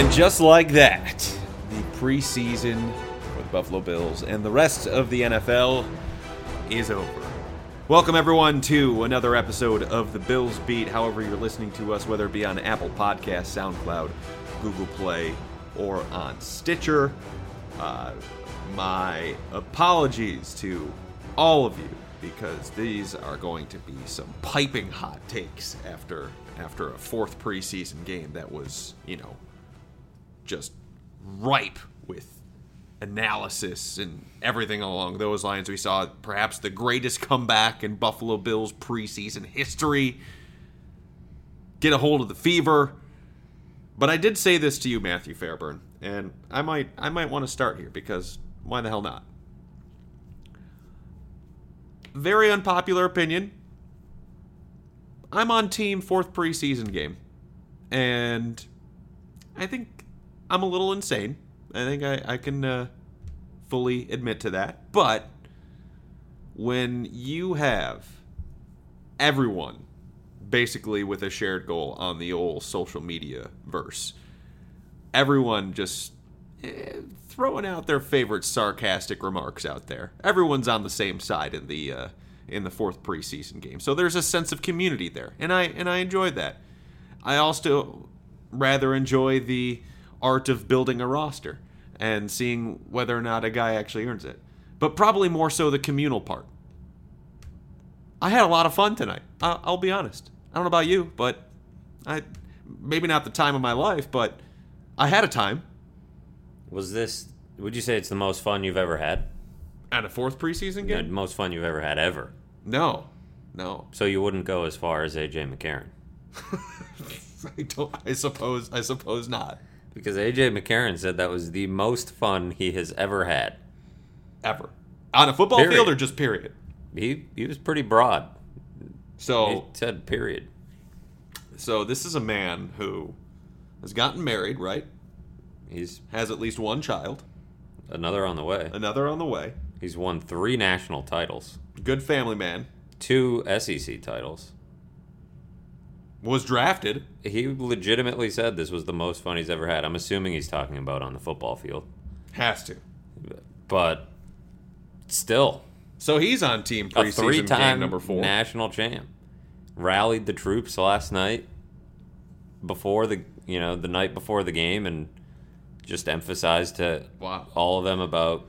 And just like that, the preseason for the Buffalo Bills and the rest of the NFL is over. Welcome, everyone, to another episode of the Bills Beat. However, you're listening to us, whether it be on Apple Podcasts, SoundCloud, Google Play, or on Stitcher. Uh, my apologies to all of you because these are going to be some piping hot takes after after a fourth preseason game that was, you know, just ripe with analysis and everything along those lines. We saw perhaps the greatest comeback in Buffalo Bills preseason history. Get a hold of the fever. But I did say this to you, Matthew Fairburn, and I might I might want to start here because why the hell not? Very unpopular opinion. I'm on team fourth preseason game. And I think I'm a little insane. I think I, I can uh, fully admit to that. But when you have everyone basically with a shared goal on the old social media verse, everyone just eh, throwing out their favorite sarcastic remarks out there. Everyone's on the same side in the uh, in the fourth preseason game, so there's a sense of community there, and I and I enjoyed that. I also rather enjoy the art of building a roster and seeing whether or not a guy actually earns it, but probably more so the communal part. I had a lot of fun tonight. I'll, I'll be honest. I don't know about you, but I maybe not the time of my life, but I had a time. Was this? Would you say it's the most fun you've ever had? At a fourth preseason game? The game? most fun you've ever had ever. No, no. So you wouldn't go as far as AJ McCarron I don't. I suppose. I suppose not. Because AJ McCarron said that was the most fun he has ever had. Ever on a football Period. field or just period. He he was pretty broad. So He said period. so this is a man who has gotten married, right? He's Has at least one child, another on the way. another on the way. He's won three national titles, Good family man. two SEC titles. Was drafted. He legitimately said this was the most fun he's ever had. I'm assuming he's talking about on the football field, Has to. but still, So he's on team a preseason three-time game number four. national champ. Rallied the troops last night before the you know the night before the game and just emphasized to Wow. all of them about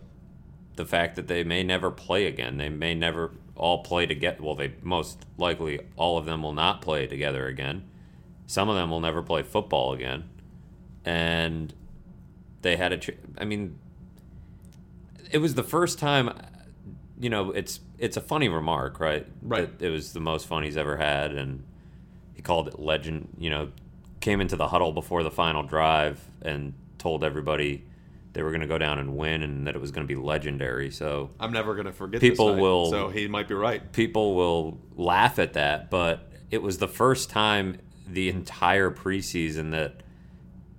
the fact that they may never play again. They may never all play together. Well, they most likely all of them will not play together again. Some of them will never play football again. And they had a I mean it was the first time you know, it's it's a funny remark, right? Right. That it was the most fun he's ever had and he called it legend, you know, came into the huddle before the final drive and told everybody they were going to go down and win and that it was going to be legendary. So I'm never gonna forget. People night, will- So he might be right. people will laugh at that, but it was the first time the entire preseason that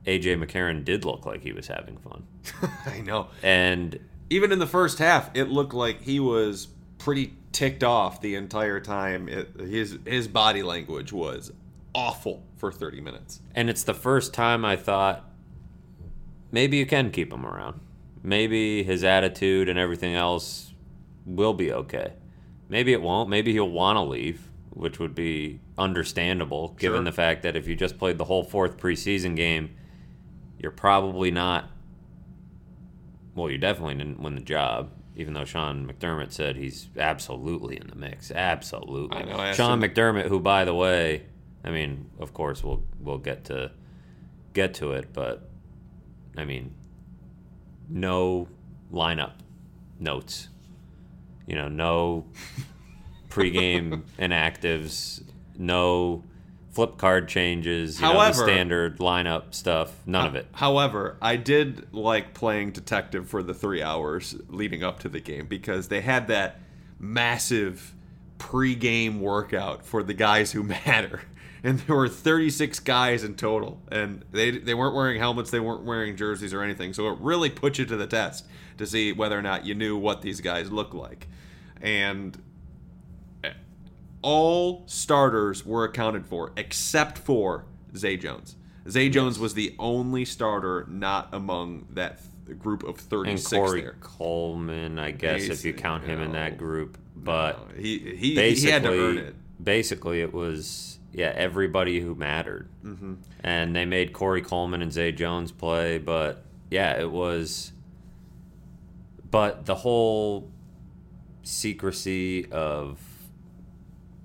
AJ McCarron did look like he was having fun. I know. And even in the first half, it looked like he was pretty ticked off the entire time. It, his his body language was awful for 30 minutes. and it's the first time I thought maybe you can keep him around. Maybe his attitude and everything else will be okay. Maybe it won't. Maybe he'll want to leave, which would be understandable given Sure. the fact that if you just played the whole fourth preseason game, you're probably not. Well, you definitely didn't win the job, even though Sean McDermott said he's absolutely in the mix. Absolutely. I know, I Sean him- McDermott, who, by the way, I mean, of course, we'll we'll get to get to it, but I mean, no lineup notes. You know, no pregame inactives, no flip card changes. You know, the However- standard lineup stuff. None of it. However, I did like playing detective for the three hours leading up to the game because they had that massive pre-game workout for the guys who matter. And there were 36 guys in total, and they they weren't wearing helmets, they weren't wearing jerseys or anything. So it really put you to the test to see whether or not you knew what these guys looked like. And eh, all starters were accounted for except for Zay Jones. Zay Jones was the only starter not among that th- group of And 36 Corey there. Coleman, I guess, if you count him in that group. But No, he, he, basically, he had to earn it. basically, it was yeah everybody who mattered, mm-hmm. and they made Corey Coleman and Zay Jones play. But yeah, it was. But the whole secrecy of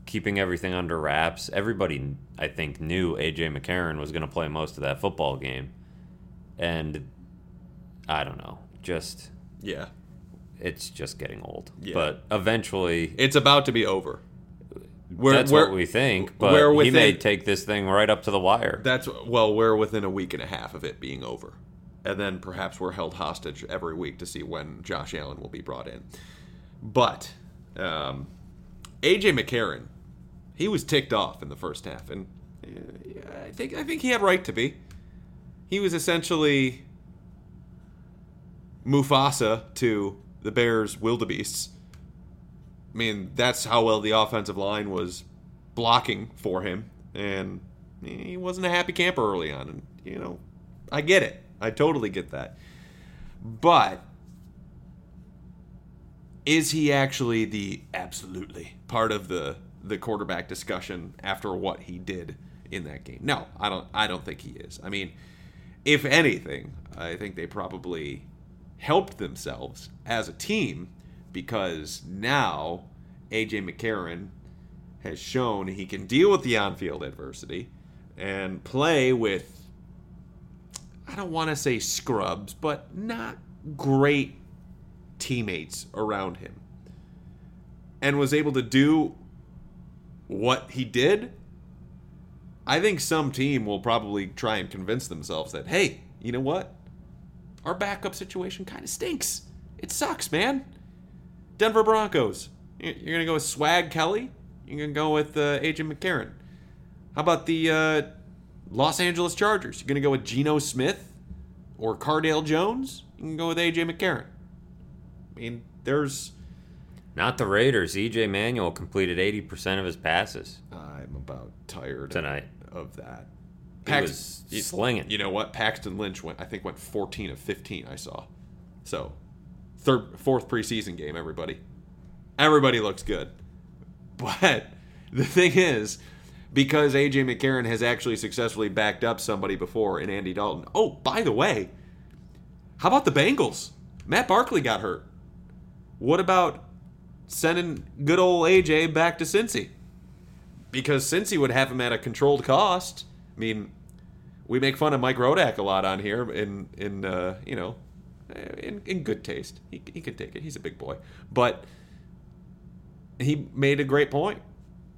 keeping everything under wraps, everybody I think knew AJ McCarron was going to play most of that football game, and I don't know, just Yeah. it's just getting old. Yeah. But eventually, It's about to be over. We're, that's we're- what we think. But we're he may take this thing right up to the wire. That's well, we're within a week and a half of it being over, and then perhaps we're held hostage every week to see when Josh Allen will be brought in. But um, AJ McCarron, he was ticked off in the first half, and uh, I think I think he had right to be. He was essentially Mufasa to the Bears' wildebeests. I mean, that's how well the offensive line was blocking for him, and he wasn't a happy camper early on. And you know, I get it. I totally get that. But is he actually the absolutely part of the the quarterback discussion after what he did in that game? No, I don't. I don't think he is. I mean, if anything, I think they probably helped themselves as a team because now AJ McCarron has shown he can deal with the on-field adversity and play with I don't want to say scrubs, but not great teammates around him. And was able to do what he did. I think some team will probably try and convince themselves that, hey, you know what? Our backup situation kind of stinks. It sucks, man. Denver Broncos. You're going to go with Swag Kelly? You're going to go with uh, AJ McCarron? How about the uh, Los Angeles Chargers? You're going to go with Geno Smith or Cardale Jones? You can go with AJ McCarron. I mean, there's. Not the Raiders. EJ Manuel completed 80% of his passes I'm about tired tonight. of that. He was slinging. You know what? Paxton Lynch went. I think went 14 of 15. I saw. So, third, fourth preseason game. Everybody, everybody looks good. But the thing is, because AJ McCarron has actually successfully backed up somebody before in Andy Dalton. Oh, by the way, how about the Bengals? Matt Barkley got hurt. What about sending good old AJ back to Cincy? Because Cincy would have him at a controlled cost. I mean, we make fun of Mike Rodak a lot on here in in uh, you know in, in good taste. He, he can take it. He's a big boy. But he made a great point.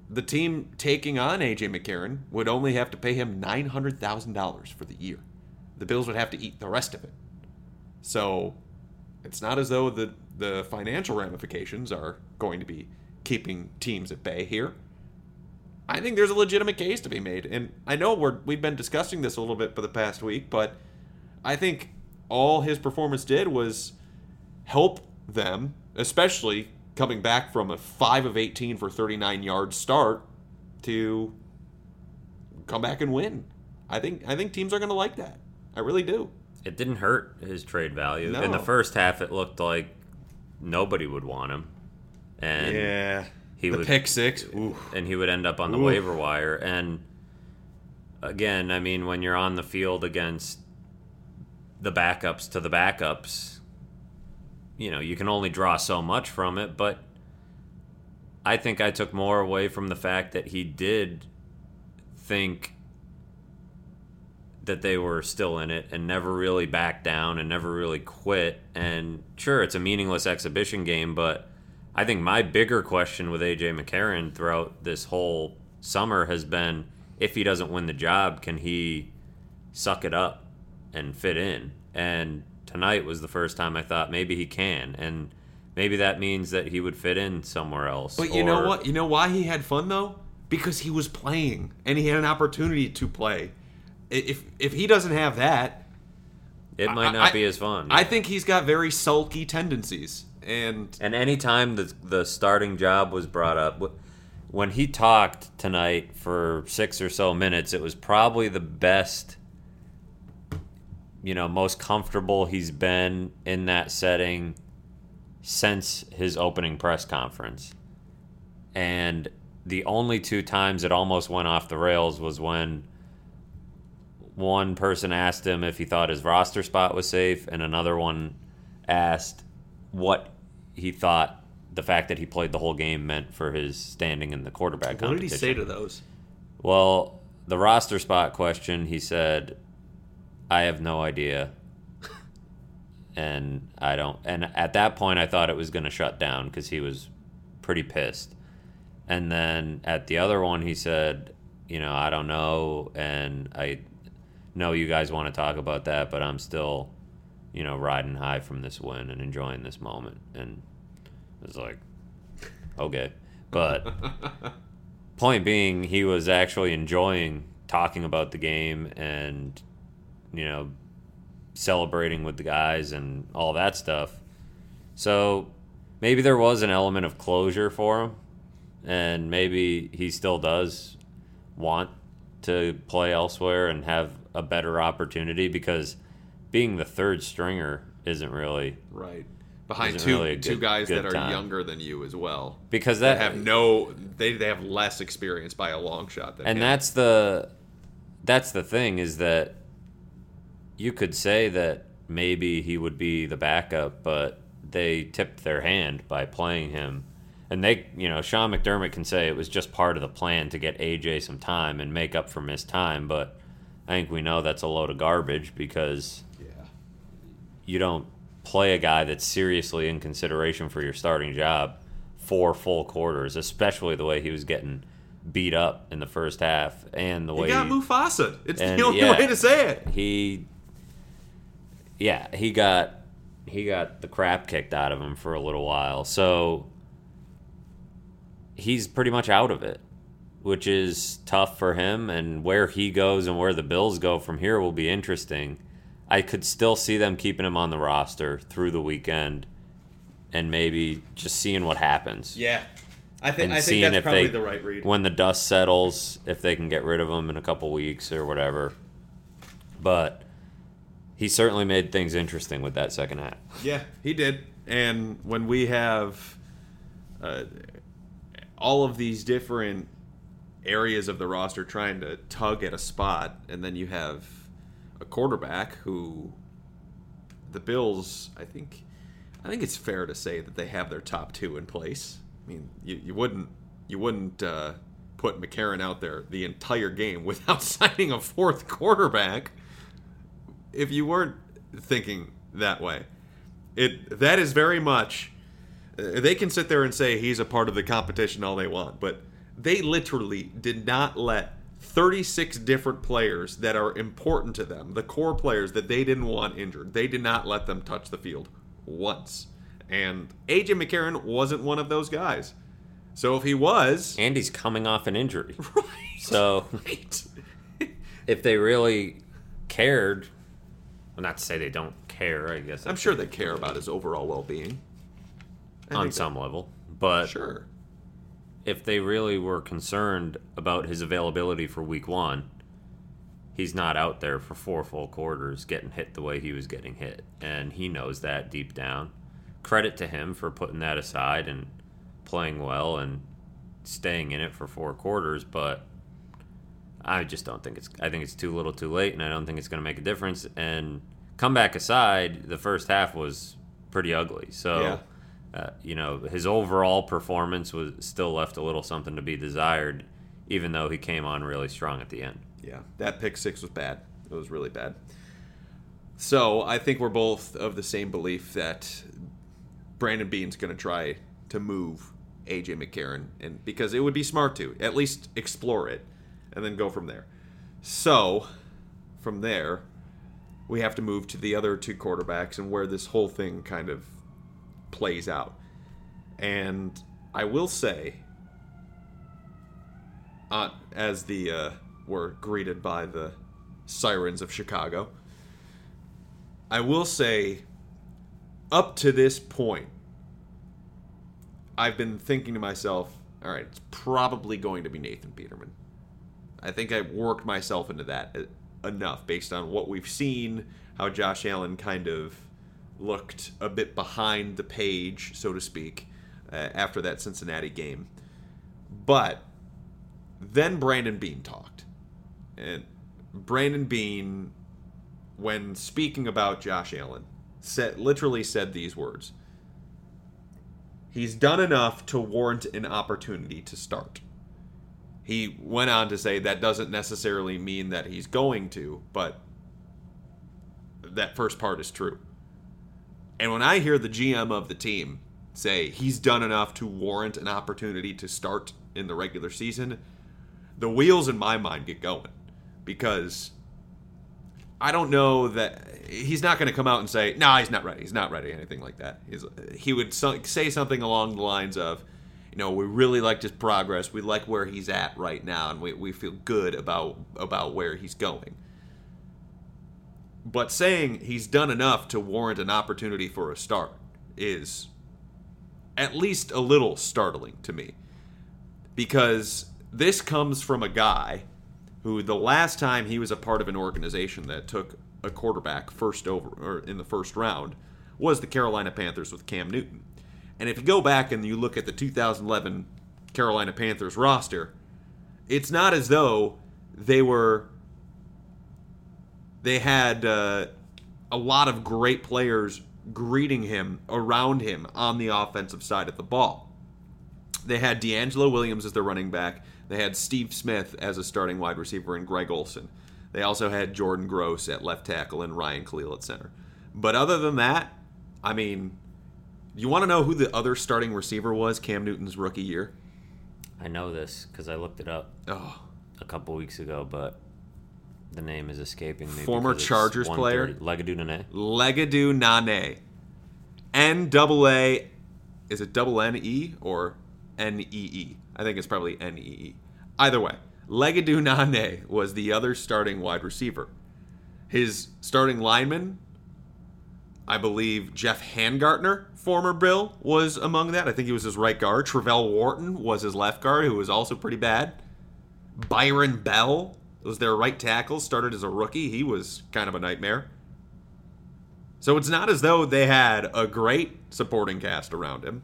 The team taking on AJ McCarron would only have to pay him nine hundred thousand dollars for the year. The Bills would have to eat the rest of it. So it's not as though the the financial ramifications are going to be keeping teams at bay here. I think there's a legitimate case to be made, and I know we're we've been discussing this a little bit for the past week, but I think all his performance did was help them, especially coming back from a five of 18 for 39 yards start to come back and win. I think I think teams are going to like that. I really do. It didn't hurt his trade value. In the first half, it looked like nobody would want him. And yeah, he the would pick six. Ooh. and he would end up on the Oof. waiver wire. And again, I mean, when you're on the field against the backups to the backups, you know, you can only draw so much from it. But I think I took more away from the fact that he did think that they were still in it and never really backed down and never really quit. And sure, it's a meaningless exhibition game, but I think my bigger question with AJ McCarron throughout this whole summer has been if he doesn't win the job, can he suck it up and fit in? And tonight was the first time I thought maybe he can. And maybe that means that he would fit in somewhere else. But you know what? You know why he had fun though? Because he was playing and he had an opportunity to play. If if he doesn't have that, It might not I- be as fun. I think he's got very sulky tendencies. And And anytime the the starting job was brought up, when he talked tonight for six or so minutes, it was probably the best you know, most comfortable he's been in that setting since his opening press conference. And the only two times it almost went off the rails was when one person asked him if he thought his roster spot was safe, and another one asked what he thought the fact that he played the whole game meant for his standing in the quarterback What did competition. he say to those? Well, the roster spot question, he said, I have no idea. and I don't. And at that point, I thought it was going to shut down because he was pretty pissed. And then at the other one, he said, you know, I don't know. And I know you guys want to talk about that, but I'm still, you know, riding high from this win and enjoying this moment. And it was like, okay. But point being, he was actually enjoying talking about the game and, you know, celebrating with the guys and all that stuff. So maybe there was an element of closure for him, and maybe he still does want to play elsewhere and have a better opportunity because being the third stringer isn't really Right. Behind two really two good- guys good that are time. younger than you as well. because That that have no they, they have less experience by a long shot than and him. that's the that's the thing is that you could say that maybe he would be the backup but they tipped their hand by playing him and they you know Sean McDermott can say it was just part of the plan to get AJ some time and make up for missed time but I think we know that's a load of garbage because yeah. you don't play a guy that's seriously in consideration for your starting job for full quarters, especially the way he was getting beat up in the first half and the You way got he, Mufasa. It's the only yeah. way to say it. he yeah, he got he got the crap kicked out of him for a little while. So he's pretty much out of it, which is tough for him and where he goes and where the Bills go from here will be interesting. I could still see them keeping him on the roster through the weekend and maybe just seeing what happens. Yeah. I think I think seeing that's if probably they, the right read. when the dust settles, if they can get rid of him in a couple weeks or whatever. But he certainly made things interesting with that second half. Yeah, he did. And when we have uh, all of these different areas of the roster trying to tug at a spot, and then you have a quarterback who the Bills, I think, I think it's fair to say that they have their top two in place. I mean, you, you wouldn't you wouldn't uh, put McCarron out there the entire game without signing a fourth quarterback if you weren't thinking that way. It that is very much. uh, They can sit there and say he's a part of the competition all they want, but they literally did not let 36 different players that are important to them, the core players that they didn't want injured, they did not let them touch the field once. And AJ McCarron wasn't one of those guys. So if he was, And he's coming off an injury. right, So right. if they really cared, well, not to say they don't care, I guess I'm sure they care about his overall well-being. I on some level. But sure. if they really were concerned about his availability for week one, he's not out there for four full quarters getting hit the way he was getting hit. And he knows that deep down. Credit to him for putting that aside and playing well and staying in it for four quarters, but I just don't think it's I think it's too little too late and I don't think it's gonna make a difference. And comeback aside, the first half was pretty ugly. So Yeah. uh, you know, his overall performance was still left a little something to be desired, even though he came on really strong at the end. Yeah, that pick six was bad. It was really bad. So I think we're both of the same belief that Brandon Beane's going to try to move AJ McCarron, and because it would be smart to at least explore it, and then go from there. So from there, we have to move to the other two quarterbacks and where this whole thing kind of plays out. And I will say, uh, as the uh, were greeted by the sirens of Chicago. I will say, up to this point, I've been thinking to myself, all right, it's probably going to be Nathan Peterman. I think I worked myself into that uh, enough based on what we've seen, how Josh Allen kind of looked a bit behind the page, so to speak, uh, after that Cincinnati game. But then Brandon Beane talked. And Brandon Beane, when speaking about Josh Allen, said literally said these words. He's done enough to warrant an opportunity to start. He went on to say that doesn't necessarily mean that he's going to, but that first part is true. And when I hear the GM of the team say he's done enough to warrant an opportunity to start in the regular season, the wheels in my mind get going because I don't know that he's not going to come out and say, "No, nah, he's not ready. He's not ready." Anything like that. He's, he would say something along the lines of, "You know, we really liked his progress. We like where he's at right now, and we, we feel good about about where he's going." But saying he's done enough to warrant an opportunity for a start is at least a little startling to me. Because this comes from a guy who the last time he was a part of an organization that took a quarterback first over or in the first round was the Carolina Panthers with Cam Newton. And if you go back and you look at the 2011 Carolina Panthers roster, it's not as though they were they had uh, a lot of great players greeting him around him on the offensive side of the ball. They had DeAngelo Williams as their running back. They had Steve Smith as a starting wide receiver and Greg Olsen. They also had Jordan Gross at left tackle and Ryan Kalil at center. But other than that, I mean, you want to know who the other starting receiver was Cam Newton's rookie year? I know this because I looked it up oh. a couple weeks ago, but the name is escaping me. Former Chargers player Legedu Naanee. Legedu Naanee. N double A. Is it double N E or N E E? I think it's probably N E E. Either way, Legedu Naanee was the other starting wide receiver. His starting lineman, I believe Geoff Hangartner, former Bill, was among that. I think he was his right guard. Travelle Wharton was his left guard, who was also pretty bad. Byron Bell was their right tackle, started as a rookie. He was kind of a nightmare. So it's not as though they had a great supporting cast around him.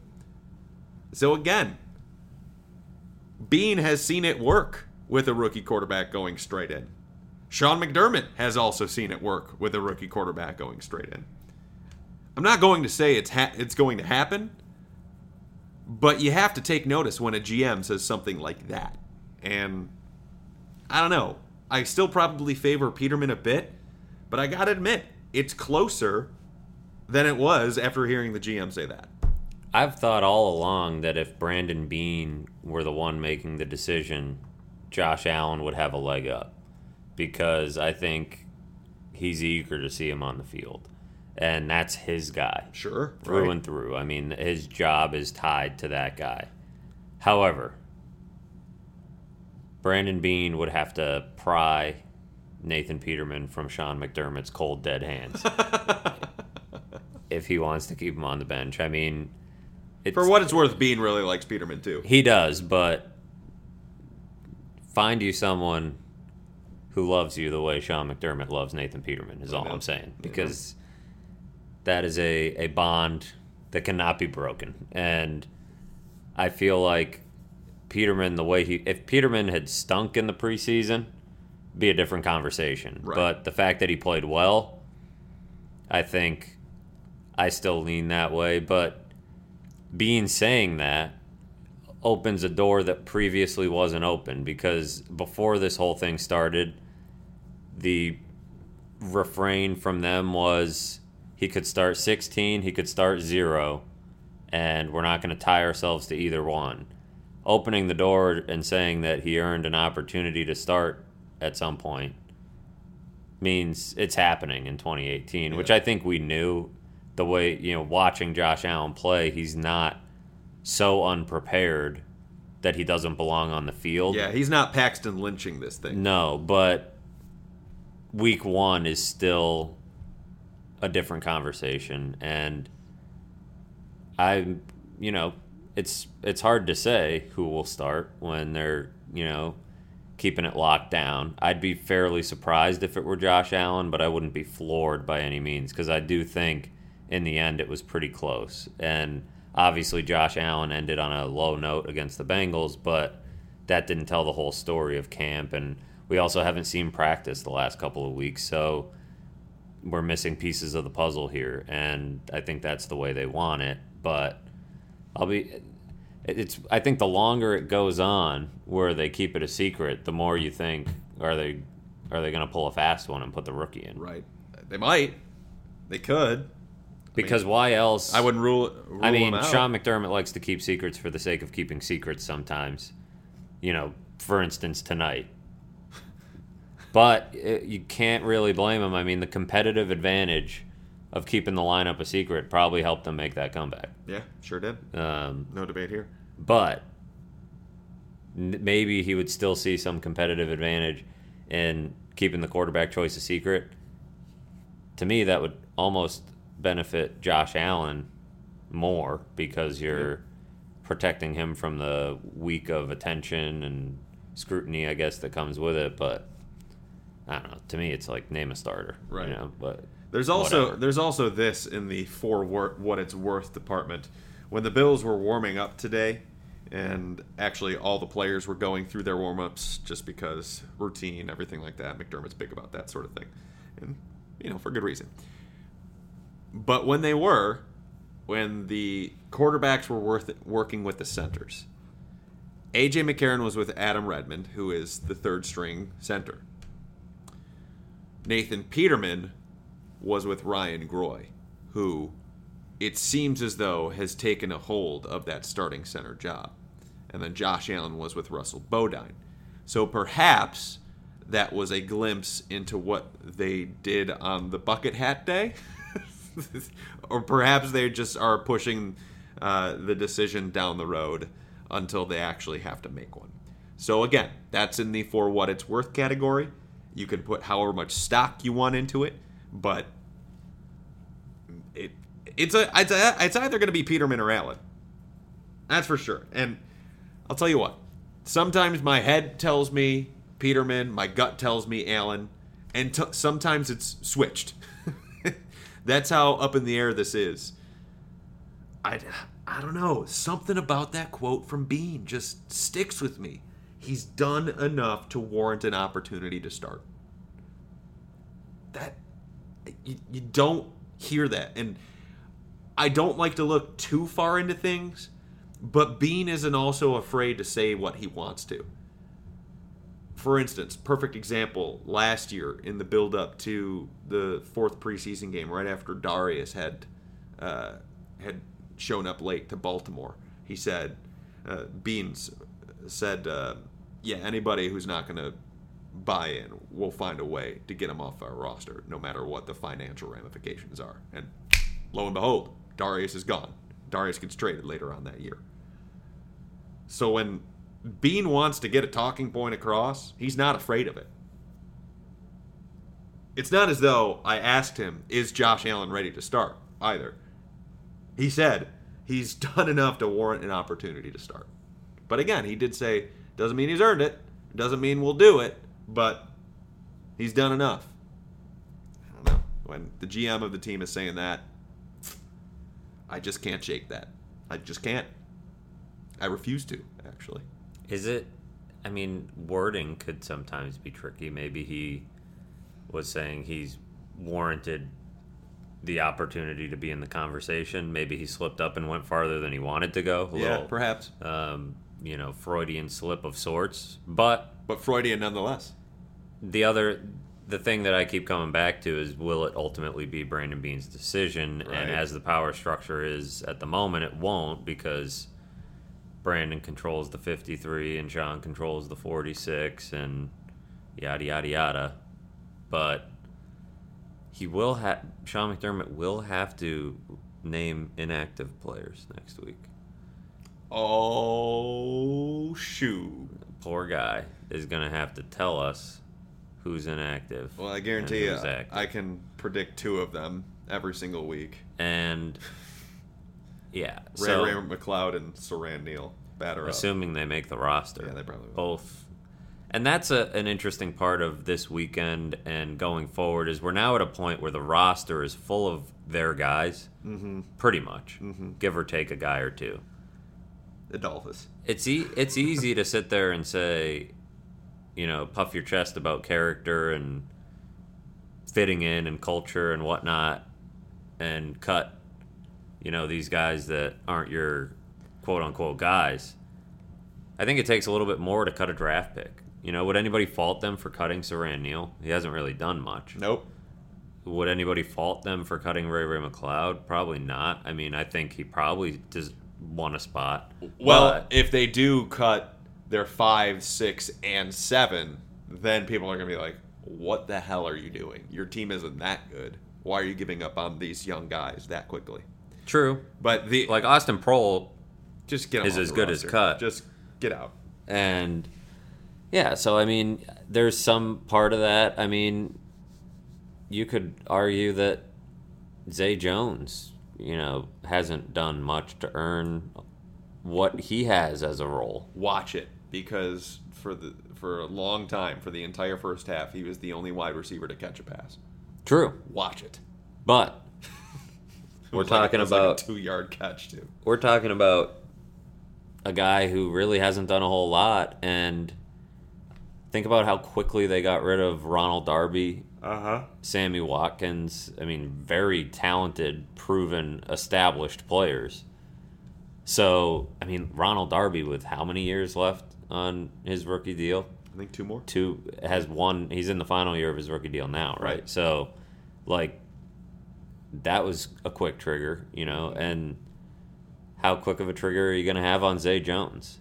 So again, Beane has seen it work with a rookie quarterback going straight in. Sean McDermott has also seen it work with a rookie quarterback going straight in. I'm not going to say it's ha- it's going to happen, but you have to take notice when a GM says something like that. And I don't know. I still probably favor Peterman a bit, but I gotta admit, it's closer than it was after hearing the GM say that. I've thought all along that if Brandon Beane were the one making the decision, Josh Allen would have a leg up because I think he's eager to see him on the field. And that's his guy. Sure. Through right. and through. I mean, his job is tied to that guy. However, Brandon Beane would have to pry Nathan Peterman from Sean McDermott's cold dead hands if he wants to keep him on the bench. I mean, for what it's worth, Beane really likes Peterman too. He does, but find you someone who loves you the way Sean McDermott loves Nathan Peterman is all I'm saying because that is a, a bond that cannot be broken. And I feel like Peterman, the way he, if Peterman had stunk in the preseason, be a different conversation. Right. But the fact that he played well, I think I still lean that way. But Beane saying that opens a door that previously wasn't open because before this whole thing started, the refrain from them was he could start 16, he could start zero, and we're not going to tie ourselves to either one opening the door and saying that he earned an opportunity to start at some point means it's happening in 2018, yeah. which I think we knew the way, you know, watching Josh Allen play, he's not so unprepared that he doesn't belong on the field. Yeah, he's not Paxton lynching this thing. No, but week 1 is still a different conversation and I you know, it's it's hard to say who will start when they're you know keeping it locked down. I'd be fairly surprised if it were Josh Allen, but I wouldn't be floored by any means because I do think in the end it was pretty close. And obviously, Josh Allen ended on a low note against the Bengals, but that didn't tell the whole story of camp. And we also haven't seen practice the last couple of weeks, so we're missing pieces of the puzzle here. And I think that's the way they want it. But I'll be. It's. I think the longer it goes on, where they keep it a secret, the more you think, are they, are they going to pull a fast one and put the rookie in? Right. They might. They could. Because why else? I wouldn't rule. rule I mean. Sean McDermott likes to keep secrets for the sake of keeping secrets sometimes. You know, for instance, tonight. But it, you can't really blame him. I mean, the competitive advantage of keeping the lineup a secret probably helped them make that comeback. Yeah, sure did. Um, No debate here. but n- maybe he would still see some competitive advantage in keeping the quarterback choice a secret. To me, that would almost benefit Josh Allen more because you're protecting him from the week of attention and scrutiny, I guess, that comes with it. But I don't know. To me, it's like name a starter, Right. You know, but There's also whatever. there's also this in the for wor- what it's worth department. When the Bills were warming up today, and actually all the players were going through their warm ups just because routine, everything like that. McDermott's big about that sort of thing, and you know for good reason. But when they were, when the quarterbacks were worth working with the centers, AJ McCarron was with Adam Redmond, who is the third string center. Nathan Peterman was with Ryan Groy, who it seems as though has taken a hold of that starting center job. And then Josh Allen was with Russell Bodine. So perhaps that was a glimpse into what they did on the bucket hat day. or perhaps they just are pushing uh, the decision down the road until they actually have to make one. So again, that's in the for what it's worth category. You can put however much stock you want into it, but it it's a it's, a, it's either going to be Peterman or Allen. That's for sure. And I'll tell you what. Sometimes my head tells me Peterman, my gut tells me Allen, and t- sometimes it's switched. That's how up in the air this is. I, I don't know. Something about that quote from Beane just sticks with me. He's done enough to warrant an opportunity to start. That you, you don't hear that. And I don't like to look too far into things, but Beane isn't also afraid to say what he wants to. For instance, perfect example last year in the build up to the fourth preseason game, right after Dareus had uh, had shown up late to Baltimore, he said, uh, Beans said, uh, "Yeah, anybody who's not going to buy in, we'll find a way to get them off our roster, no matter what the financial ramifications are." And lo and behold, Dareus is gone. Dareus gets traded later on that year. So when Beane wants to get a talking point across, he's not afraid of it. It's not as though I asked him, is Josh Allen ready to start either. He said he's done enough to warrant an opportunity to start. But again, he did say, doesn't mean he's earned it, doesn't mean we'll do it, but he's done enough. I don't know. When the GM of the team is saying that, I just can't shake that. I just can't. I refuse to, actually. Is it? I mean, wording could sometimes be tricky. Maybe he was saying he's warranted the opportunity to be in the conversation. Maybe he slipped up and went farther than he wanted to go. Yeah, little, perhaps. um, you know, Freudian slip of sorts. But But Freudian nonetheless. the other, the thing that I keep coming back to is will it ultimately be Brandon Beane's decision? Right. And as the power structure is at the moment, it won't because Brandon controls the 53 and Sean controls the 46 and yada yada yada. But he will have Sean McDermott will have to name inactive players next week. Oh, shoot. Poor guy is going to have to tell us who's inactive. Well, I guarantee you, active. I can predict two of them every single week. and yeah, Ray so Ray McCloud and Siran Neal. Batter up. assuming they make the roster, Yeah, they probably will. both. And that's a, an interesting part of this weekend and going forward is we're now at a point where the roster is full of their guys, mm-hmm. pretty much, mm-hmm. give or take a guy or two. Adolphus. It's e- it's easy to sit there and say, you know, puff your chest about character and fitting in and culture and whatnot, and cut, you know, these guys that aren't your quote unquote guys. I think it takes a little bit more to cut a draft pick. You know, would anybody fault them for cutting Siran Neal? He hasn't really done much. Nope. Would anybody fault them for cutting Ray Ray McCloud? Probably not. I mean, I think he probably does won a spot. Well, But- if they do cut their five, six, and seven, then people are gonna be like, "What the hell are you doing? Your team isn't that good. Why are you giving up on these young guys that quickly?" true. But the Like Austin Proehl just get is as good as cut. Just get out. and yeah so i mean there's some part of that i mean you could argue that zay jones you know hasn't done much to earn what he has as a role Watch it because for the for a long time, for the entire first half, he was the only wide receiver to catch a pass. true Watch it. but We're was like- talking like a about- two-yard catch too. we're talking about a guy who really hasn't done a whole lot and think about how quickly they got rid of ronald darby Uh huh. Sammy Watkins, I mean, very talented, proven, established players. So, I mean, Ronald Darby with how many years left on his rookie deal? I think two more. Two has one. He's in the final year of his rookie deal now, right? Right. So, like, that was a quick trigger, you know. And how quick of a trigger are you going to have on Zay Jones?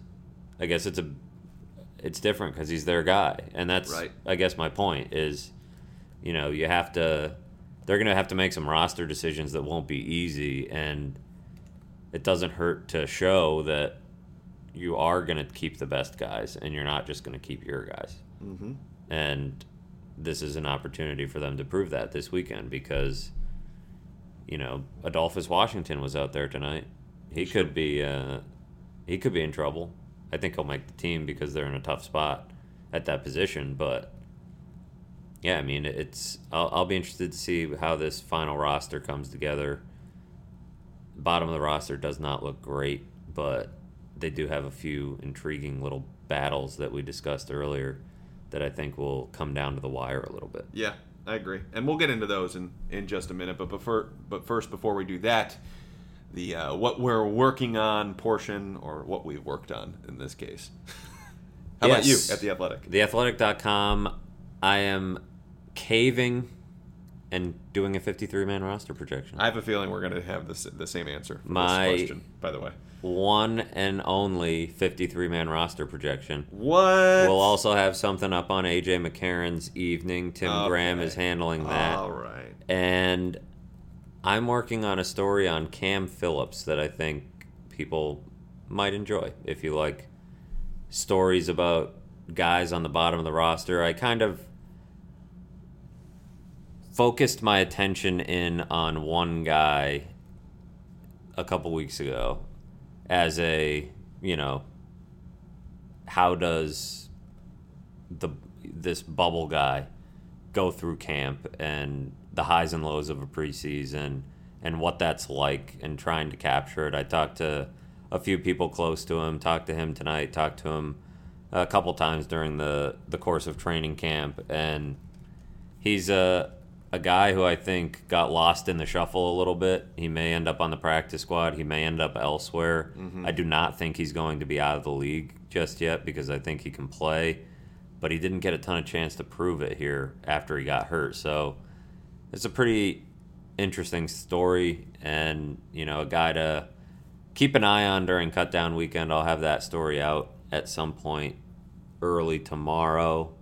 I guess it's a, it's different because he's their guy, and that's, Right. I guess, my point is, you know, you have to. They're going to have to make some roster decisions that won't be easy, and it doesn't hurt to show that you are going to keep the best guys, and you're not just going to keep your guys. Mm-hmm. And this is an opportunity for them to prove that this weekend because, you know, Adolphus Washington was out there tonight. He could be, uh, he could be in trouble. I think he'll make the team because they're in a tough spot at that position. But yeah, I mean, it's. I'll, I'll be interested to see how this final roster comes together. Bottom of the roster does not look great, but they do have a few intriguing little battles that we discussed earlier that I think will come down to the wire a little bit. Yeah, I agree, and we'll get into those in, in just a minute. But before, but first, before we do that, the uh, what we're working on portion, or what we've worked on in this case. How about you at the Athletic? The Theathletic.com, I am caving and doing a 53 man roster projection. I have a feeling we're going to have this, the same answer for My- this question. By the way, One and only 53 man roster projection. what? We'll also have something up on AJ McCarron's evening. Tim Okay. Graham is handling that. All right. And I'm working on a story on Cam Phillips that I think people might enjoy. If you like stories about guys on the bottom of the roster, I kind of focused my attention in on one guy a couple weeks ago as a, you know, how does the this bubble guy go through camp and the highs and lows of a preseason and what that's like and trying to capture it. I talked to a few people close to him, talked to him tonight, talked to him a couple times during the, the course of training camp and he's a a guy who I think got lost in the shuffle a little bit. He may end up on the practice squad. He may end up elsewhere. Mm-hmm. I do not think he's going to be out of the league just yet because I think he can play, but he didn't get a ton of chance to prove it here after he got hurt. So it's a pretty interesting story and, you know, a guy to keep an eye on during cut down weekend. I'll have that story out at some point early tomorrow.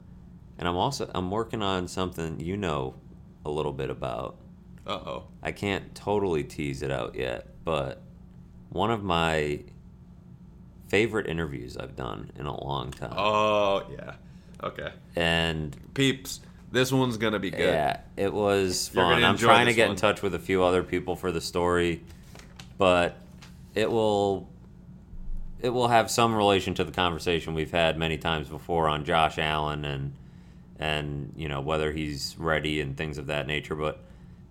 And I'm also I'm working on something you know a little bit about. Uh oh. I can't totally tease it out yet, but one of my favorite interviews I've done in a long time. Oh yeah. Okay. And Peeps, this one's gonna be good. yeah, it was fun. I'm trying to get in touch with a few other people for the story, but it will it will have some relation to the conversation we've had many times before on Josh Allen and and you know whether he's ready and things of that nature. But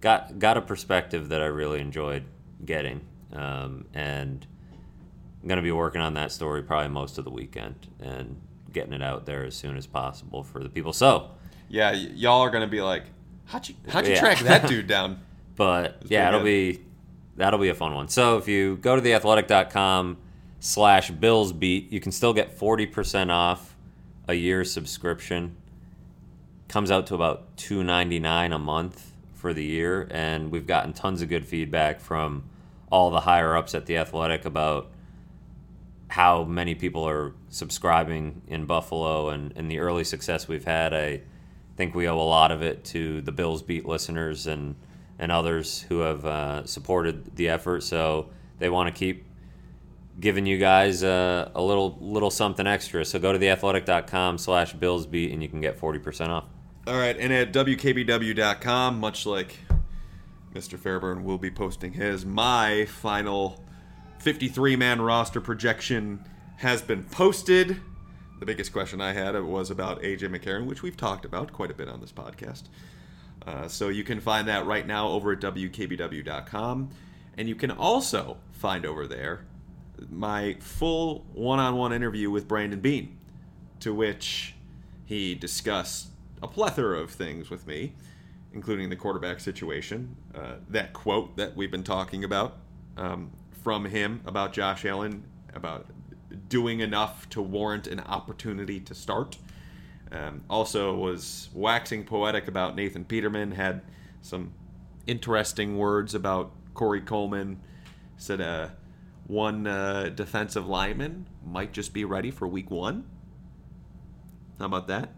got got a perspective that I really enjoyed getting, um, and I'm gonna be working on that story probably most of the weekend and getting it out there as soon as possible for the people. So, Yeah, y- y'all are gonna be like, how'd you how'd you Yeah. track that dude down? but yeah, it'll be that'll be a fun one. So if you go to theathletic.com slash Bills Beat, you can still get forty percent off a year subscription. Comes out to about two ninety nine a month for the year, and we've gotten tons of good feedback from all the higher ups at the Athletic about how many people are subscribing in Buffalo and, and the early success we've had. I think we owe a lot of it to the Bills Beat listeners and and others who have uh, supported the effort. So they want to keep giving you guys uh, a little little something extra. So go to theathletic.com slash Bills Beat and you can get 40% off. All right, and at WKBW.com, much like Mr. Fairburn will be posting his, my final 53 man roster projection has been posted. The biggest question I had was about AJ McCarron, which we've talked about quite a bit on this podcast. Uh, so you can find that right now over at WKBW.com. And you can also find over there my full one on one interview with Brandon Beane, to which he discussed a plethora of things with me, including the quarterback situation, uh, that quote that we've been talking about um, from him about Josh Allen, about doing enough to warrant an opportunity to start. Um, also, was waxing poetic about Nathan Peterman, had some interesting words about Corey Coleman, said uh, one uh, defensive lineman might just be ready for week one. How about that?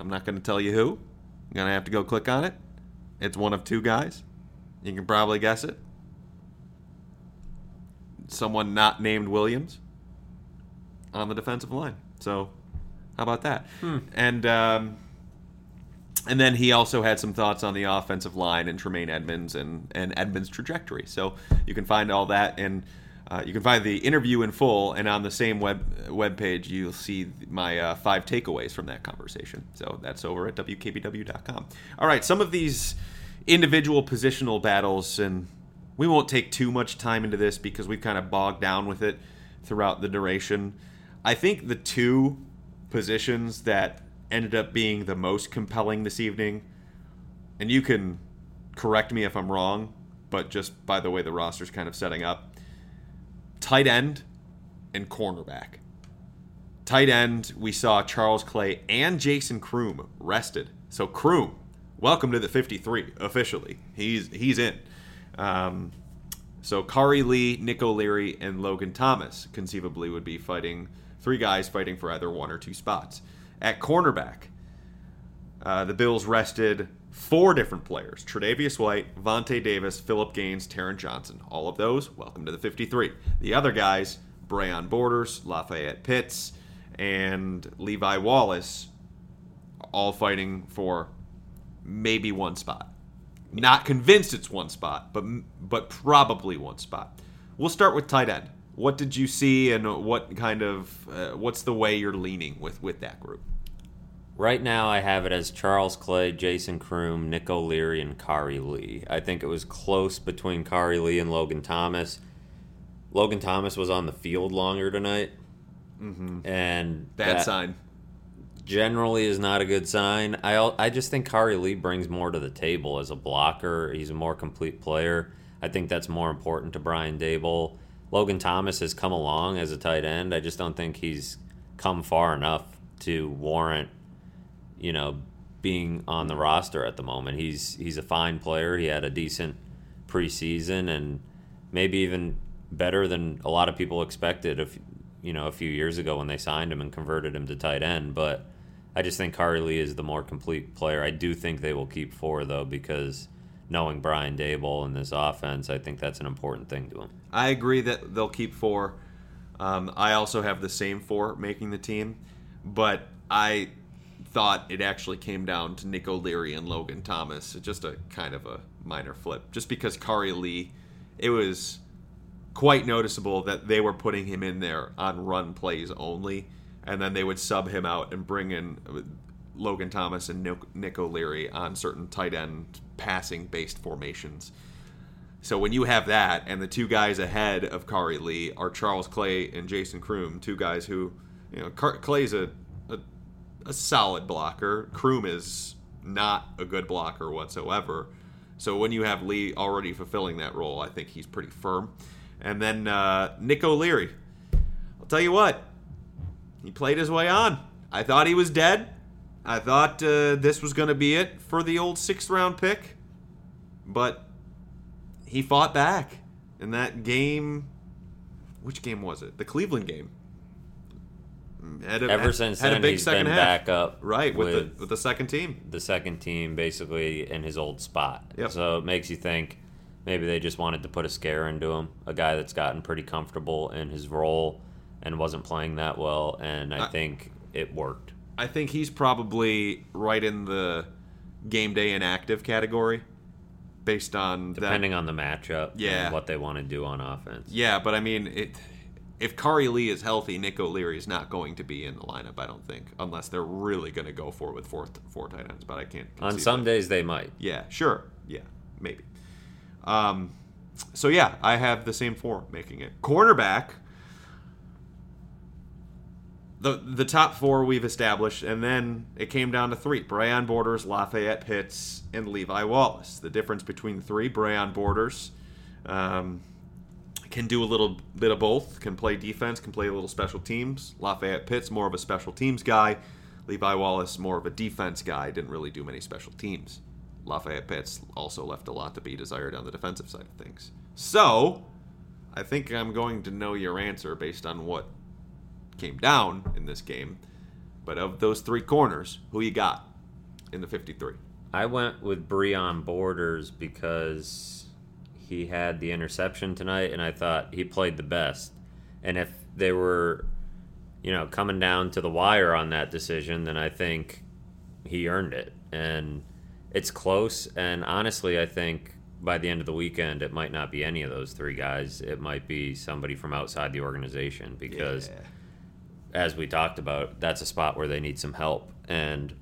I'm not going to tell you who. You're going to have to go click on it. It's one of two guys. You can probably guess it. Someone not named Williams on the defensive line. So, how about that? And um, and then he also had some thoughts on the offensive line and Tremaine Edmunds and and Edmunds' trajectory. So you can find all that and. Uh, you can find the interview in full, and on the same web web page, you'll see my uh, five takeaways from that conversation. So that's over at wkbw.com. All right, some of these individual positional battles, and we won't take too much time into this because we've kind of bogged down with it throughout the duration. I think the two positions that ended up being the most compelling this evening, and you can correct me if I'm wrong, but just by the way the roster's kind of setting up tight end and cornerback. Tight end, we saw Charles Clay and Jason Croom rested. So Croom, welcome to the 53 officially. He's he's in. Um, so Khari Lee, Nick O'Leary, and Logan Thomas conceivably would be fighting three guys fighting for either one or two spots. At cornerback, uh, the Bills rested four different players Tre'Davious White, Vontae Davis, Philip Gaines, Taron Johnson. All of those, welcome to the 53. The other guys, Breon Borders, Lafayette Pitts, and Levi Wallace, all fighting for maybe one spot. Not convinced it's one spot, but but probably one spot. We'll start with tight end. What did you see, and what kind of uh, what's the way you're leaning with with that group? Right now, I have it as Charles Clay, Jason Croom, Nick O'Leary, and Khari Lee. I think it was close between Khari Lee and Logan Thomas. Logan Thomas was on the field longer tonight, mm-hmm. and Bad that sign. generally is not a good sign. I I just think Khari Lee brings more to the table as a blocker. He's a more complete player. I think that's more important to Brian Daboll. Logan Thomas has come along as a tight end. I just don't think he's come far enough to warrant you know, being on the roster at the moment. He's he's a fine player. He had a decent preseason and maybe even better than a lot of people expected. If you know, a few years ago when they signed him and converted him to tight end, but I just think Khari Lee is the more complete player. I do think they will keep four though because knowing Brian Daboll and this offense, I think that's an important thing to him. I agree that they'll keep four. Um, I also have the same four making the team, but I thought it actually came down to Nick O'Leary and Logan Thomas. Just a kind of a minor flip, just because Khari Lee, it was quite noticeable that they were putting him in there on run plays only, and then they would sub him out and bring in Logan Thomas and Nick- O'Leary on certain tight end passing based formations. So when you have that, and the two guys ahead of Khari Lee are Charles Clay and Jason Croom, two guys who, you know, Clay's a, a solid blocker. Croom is not a good blocker whatsoever. So when you have Lee already fulfilling that role, I think he's pretty firm. And then uh, Nick O'Leary. I'll tell you what, he played his way on. I thought he was dead. I thought uh, this was going to be it for the old sixth round pick. But he fought back in that game. Which game was it? The Cleveland game. Had a- Ever since had a big he's second been half. back up Right, with, with the with the second team. the second team basically in his old spot. Yep. So it makes you think maybe they just wanted to put a scare into him, a guy that's gotten pretty comfortable in his role and wasn't playing that well, and I I- think it worked. I think he's probably right in the game day inactive category, based on that- Depending on the matchup Yeah. and what they want to do on offense. Yeah, but I mean, it, if Khari Lee is healthy, Nick O'Leary is not going to be in the lineup. I don't think, unless they're really going to go for it with four four tight ends. But I can't. On some that. days they might. Yeah, sure. Yeah, maybe. Um, so yeah, I have the same four making it. Cornerback. The the top four we've established, and then it came down to three: Breon Borders, Lafayette Pitts, and Levi Wallace. The difference between three: Breon Borders um, can do a little bit of both. Can play defense, can play a little special teams. Lafayette Pitts more of a special teams guy. Levi Wallace more of a defense guy. Didn't really do many special teams. Lafayette Pitts also left a lot to be desired on the defensive side of things. So, I think I'm going to know your answer based on what came down in this game. But of those three corners, who you got in the 53? I went with Breon Borders because he had the interception tonight, and I thought he played the best. And if they were, you know, coming down to the wire on that decision, then I think he earned it. And it's close. And honestly, I think by the end of the weekend, it might not be any of those three guys. It might be somebody from outside the organization because Yeah. as we talked about, that's a spot where they need some help. And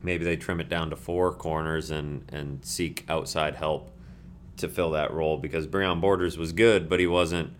maybe they trim it down to four corners and, and seek outside help to fill that role because Breon Borders was good, but he wasn't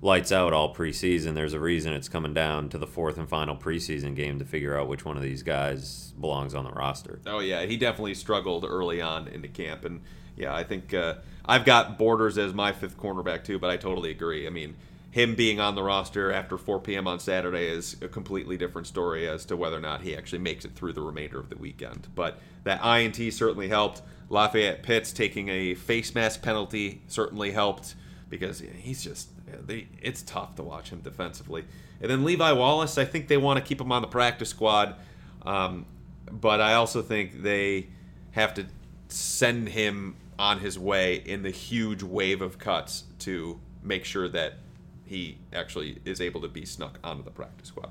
lights out all preseason. There's a reason it's coming down to the fourth and final preseason game to figure out which one of these guys belongs on the roster. Oh yeah, he definitely struggled early on into camp, and yeah, I think uh, I've got Borders as my fifth cornerback too. But I totally agree. I mean, him being on the roster after 4 p.m. on Saturday is a completely different story as to whether or not he actually makes it through the remainder of the weekend. But that INT certainly helped. Lafayette Pitts taking a face mask penalty certainly helped because he's just it's tough to watch him defensively. And then Levi Wallace, I think they want to keep him on the practice squad, um, but I also think they have to send him on his way in the huge wave of cuts to make sure that he actually is able to be snuck onto the practice squad.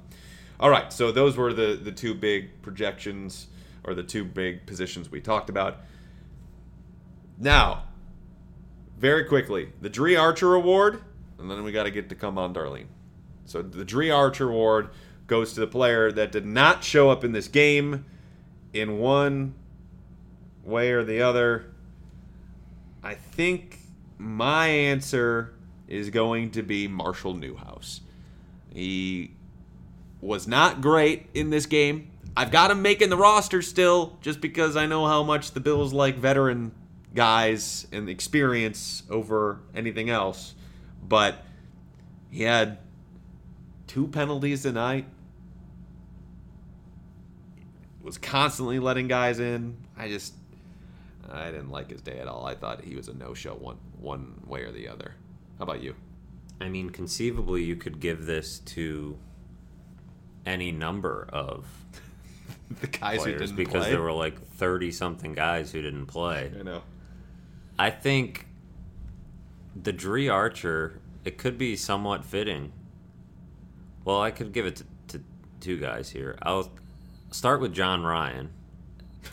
All right, so those were the the two big projections or the two big positions we talked about. Now, very quickly, the Dri Archer Award, and then we got to get to come on, Darlene. So the Dri Archer Award goes to the player that did not show up in this game in one way or the other. I think my answer is going to be Marshall Newhouse. He was not great in this game. I've got him making the roster still, just because I know how much the Bills like veteran guys and experience over anything else. But he had two penalties tonight. Was constantly letting guys in. I just I didn't like his day at all. I thought he was a no-show one one way or the other. How about you? I mean, conceivably, you could give this to any number of the guys who players because play. there were like 30 something guys who didn't play. I know. I think the Dri Archer, it could be somewhat fitting. Well, I could give it to, to two guys here. I'll start with Jon Ryan.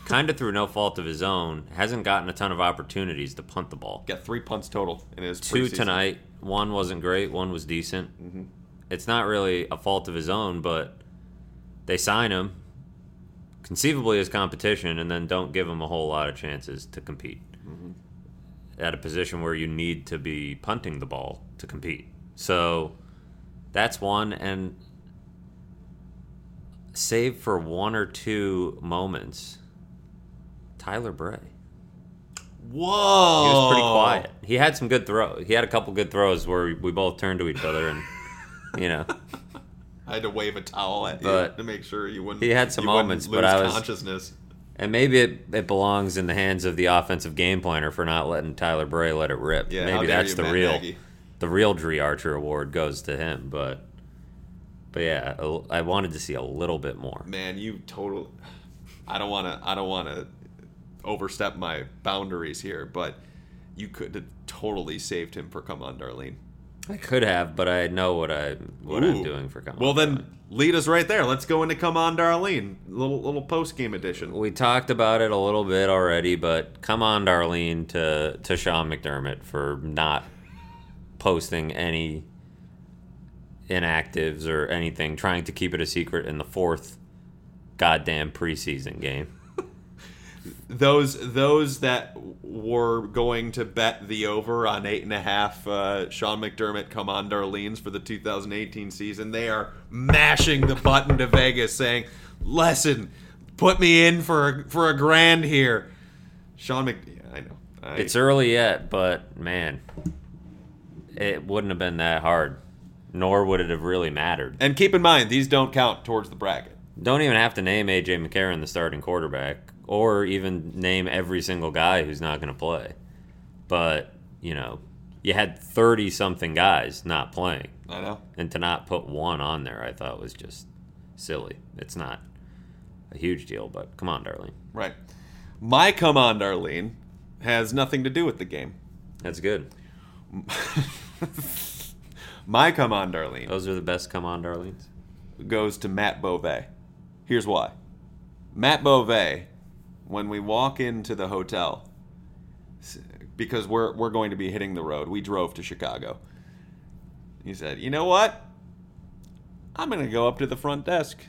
Kind of through no fault of his own, hasn't gotten a ton of opportunities to punt the ball. Got three punts total in his Two preseason. tonight, One wasn't great. One was decent. Mm-hmm. It's not really a fault of his own, but they sign him conceivably as competition, and then don't give him a whole lot of chances to compete. At a position where you need to be punting the ball to compete. So that's one, and save for one or two moments, Tyler Bray. Whoa. He was pretty quiet. He had some good throws. He had a couple good throws where we, both turned to each other and, you know, I had to wave a towel at you to make sure you wouldn't. he had some moments, but I was- consciousness. And maybe it, it belongs in the hands of the offensive game planner for not letting Tyler Bray let it rip. Yeah, maybe that's you, the Matt real Nagy. the real Dri Archer award goes to him. But but yeah, I wanted to see a little bit more. Man, you total. I don't want to. I don't want to overstep my boundaries here, but you could have totally saved him for "Come On, Darlene." I could have, but I know what I what I'm doing for Come Well, On, then Darlene. lead us right there. Let's go into "Come On, Darlene." Little little post game edition. we talked about it a little bit already, but come on, Darlene, to to Sean McDermott for not posting any inactives or anything, trying to keep it a secret in the fourth goddamn preseason game. Those those that were going to bet the over on eight and a half uh, Sean McDermott "Come On, Darlene's" for the 2018 season, they are mashing the button to Vegas, saying, "Lesson, put me in for a, for a grand here." Sean Mc, yeah, I know. I, It's early yet, but man, it wouldn't have been that hard, nor would it have really mattered. and keep in mind these don't count towards the bracket. Don't even have to name AJ McCarron the starting quarterback, or even name every single guy who's not going to play. But you know, you had thirty something guys not playing, I know. and to not put one on there, I thought was just silly. It's not a huge deal, but come on, darling, Right. My "Come On, Darlene" has nothing to do with the game. that's good. My "Come On, Darlene" Those are the best. Come on, darlings. goes to Matt Bové. Here's why. Matt Bové, when we walk into the hotel, because we're we're going to be hitting the road. We drove to Chicago. He said, "You know what? I'm going to go up to the front desk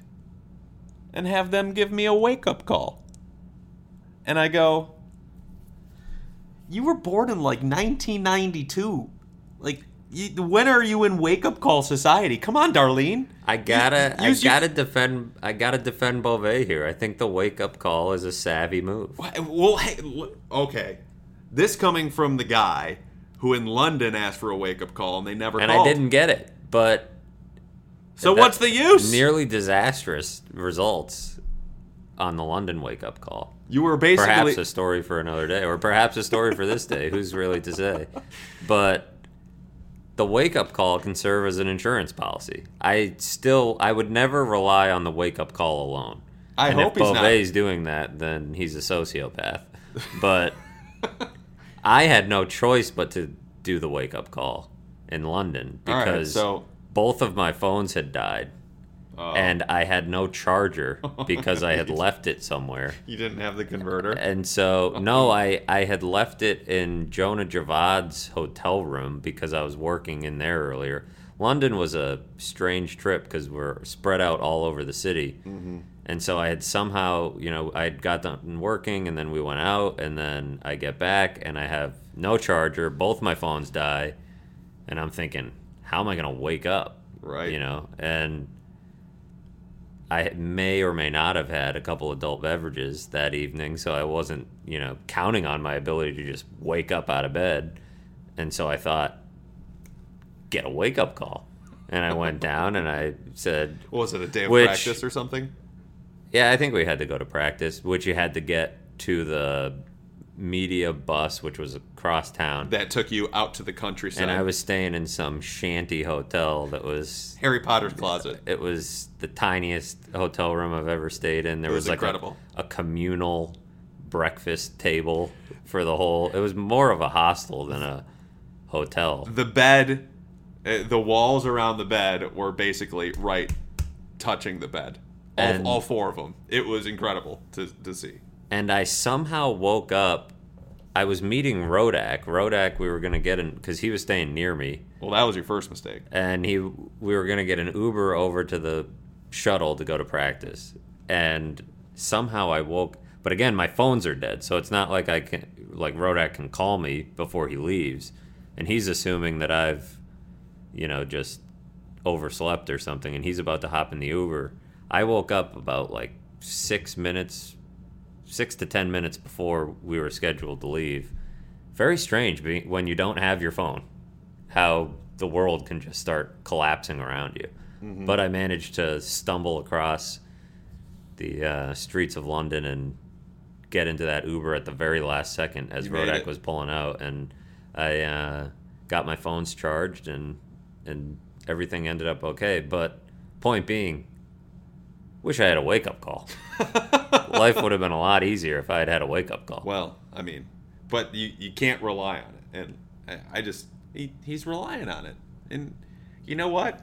and have them give me a wake-up call." And I go, "You were born in like 1992. Like you, when are you in wake-up call society? Come on, Darlene." I gotta, I gotta defend, I gotta defend Bové here. I think the wake up call is a savvy move. Well, hey, okay. This coming from the guy who in London asked for a wake up call and they never And called. I didn't get it, but So what's the use? nearly disastrous results on the London wake up call. you were basically Perhaps a story for another day, or perhaps a story for this day. Who's really to say? But the wake up call can serve as an insurance policy. I still, I would never rely on the wake up call alone. I and hope if he's not. Bové doing that, then he's a sociopath. But I had no choice but to do the wake up call in London All right, because so both of my phones had died. Uh, And I had no charger because I had left it somewhere. you didn't have the converter. And so, no, I, I had left it in Jonah Javad's hotel room because I was working in there earlier. London was a strange trip because we're spread out all over the city. And so I had somehow, you know, I had got done working and then we went out and then I get back and I have no charger. Both my phones die. And I'm thinking, how am I going to wake up? Right. You know, and I may or may not have had a couple adult beverages that evening, so I wasn't, you know, counting on my ability to just wake up out of bed. And so I thought, get a wake up call. And I went down and I said, What was it a day of Which- practice or something? yeah, I think we had to go to practice, which you had to get to the media bus, which was across town. That took you out to the countryside. And I was staying in some shanty hotel that was Harry Potter's closet. it was the tiniest hotel room I've ever stayed in. There It was, was like a, a communal breakfast table for the whole. It was more of a hostel than a hotel. The bed, uh, the walls around the bed were basically right touching the bed. All, all four of them. It was incredible to, to see. And I somehow woke up I was meeting Rodak. Rodak, we were gonna get in because he was staying near me, Well, that was your first mistake. and he we were gonna get an Uber over to the shuttle to go to practice, and somehow I woke. But again, my phones are dead, so it's not like I can like Rodak can call me before he leaves, and he's assuming that I've, you know, just overslept or something, and he's about to hop in the Uber. I woke up about like six minutes, six to ten minutes before we were scheduled to leave. Very strange when you don't have your phone, how the world can just start collapsing around you. But I managed to stumble across the uh, streets of London and get into that Uber at the very last second as You Rodak was pulling out, and I uh, got my phones charged and and everything ended up okay. But point being, wish I had a wake up call. Life would have been a lot easier if I had had a wake up call. Well, I mean, but you you can't rely on it, and I, I just he, he's relying on it, and you know what?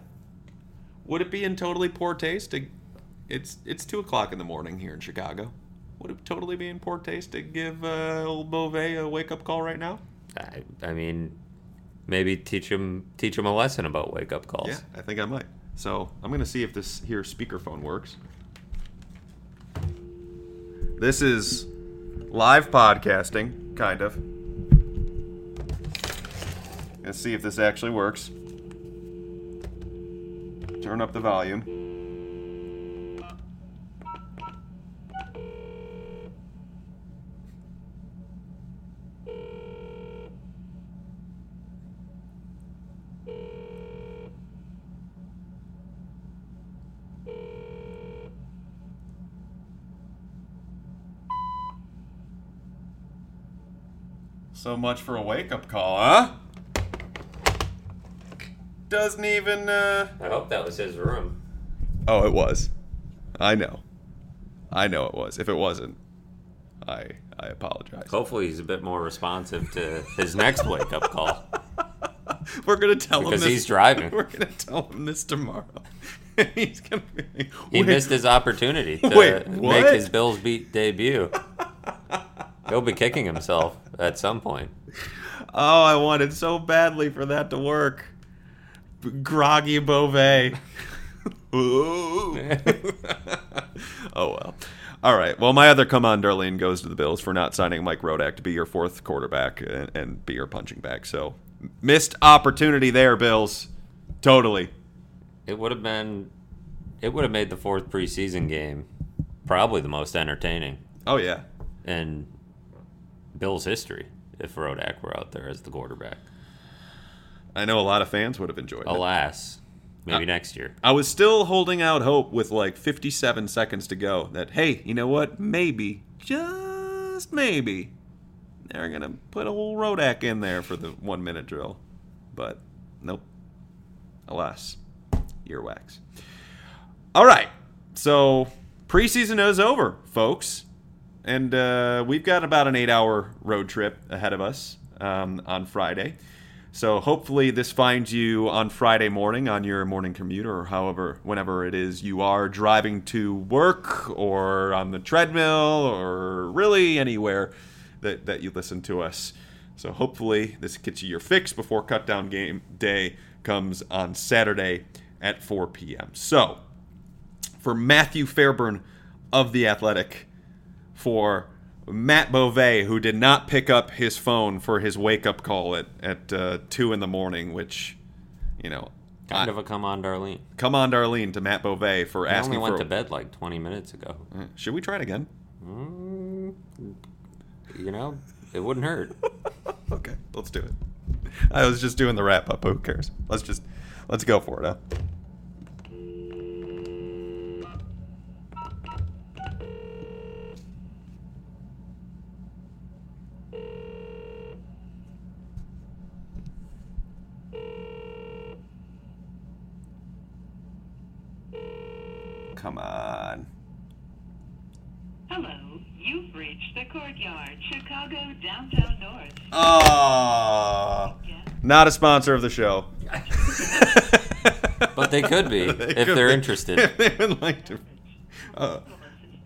Would it be in totally poor taste to? It's it's two o'clock in the morning here in Chicago. Would it totally be in poor taste to give uh, old Bové a wake up call right now? I, I mean, maybe teach him teach him a lesson about wake up calls. Yeah, I think I might. So I'm gonna see if this here speakerphone works. This is live podcasting, kind of. Let's see if this actually works. Turn up the volume. So much for a wake up call, huh? Doesn't even, uh. I hope that was his room. Oh, it was. I know. I know it was. If it wasn't, I I apologize. Hopefully, he's a bit more responsive to his next wake up call We're gonna tell because him because he's driving. We're gonna tell him this tomorrow. he's gonna be. like, He missed his opportunity to Wait, make his Bills beat debut. He'll be kicking himself at some point. Oh, I wanted so badly for that to work. Groggy Bové. Oh well. All right. Well, my other come on, Darlene, goes to the Bills for not signing Mike Rodak to be your fourth quarterback and, and be your punching bag. So missed opportunity there, Bills. Totally. It would have been, it would have made the fourth preseason game probably the most entertaining Oh yeah. in Bills history if Rodak were out there as the quarterback. I know a lot of fans would have enjoyed it. Alas, maybe Uh, next year. I was still holding out hope with like 57 seconds to go that, hey, you know what? Maybe, just maybe, they're going to put a whole Rodak in there for the one minute drill. But nope. Alas, earwax. All right. So preseason is over, folks. And uh, we've got about an eight hour road trip ahead of us um, on Friday. So hopefully this finds you on Friday morning on your morning commute or however, whenever it is you are driving to work or on the treadmill or really anywhere that, that you listen to us. So hopefully this gets you your fix before cut down game day comes on Saturday at 4 p.m. So for Matthew Fairburn of The Athletic, for Matt Bové, who did not pick up his phone for his wake up call at, at uh, 2 in the morning, which, you know, Kind I- of a come on, Darlene. come on, Darlene, to Matt Bové for I asking only went to bed like 20 minutes ago. Should we try it again? Mm, you know, it wouldn't hurt. Okay, let's do it. I was just doing the wrap up. Who cares? Let's just let's go for it, huh? Come on. Hello, you've reached the Courtyard, Chicago Downtown North. Oh, not a sponsor of the show. But they could be, They if could they're be. interested. If they would like to. Uh,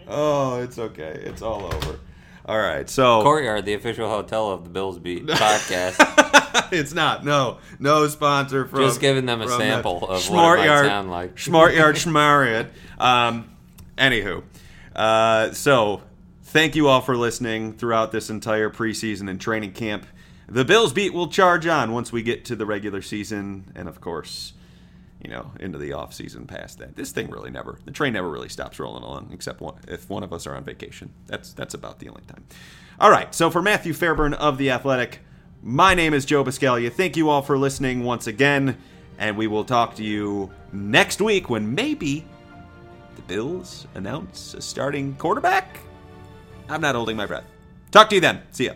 oh, it's okay. It's all over. All right, so Courtyard, the official hotel of the Bills Beat podcast. it's not. No, no sponsor from. Just giving them a sample that of what it might Schmartyard- sound like. Schmartyard, Schmariot. Um, anywho, uh, so thank you all for listening throughout this entire preseason and training camp. The Bills beat will charge on once we get to the regular season, and of course, you know, into the off season past that. This thing really never, the train never really stops rolling along, except one, if one of us are on vacation. That's that's about the only time. All right, so for Matthew Fairburn of the Athletic, my name is Joe Buscaglia. Thank you all for listening once again, and we will talk to you next week when maybe the Bills announce a starting quarterback. I'm not holding my breath. Talk to you then. See ya.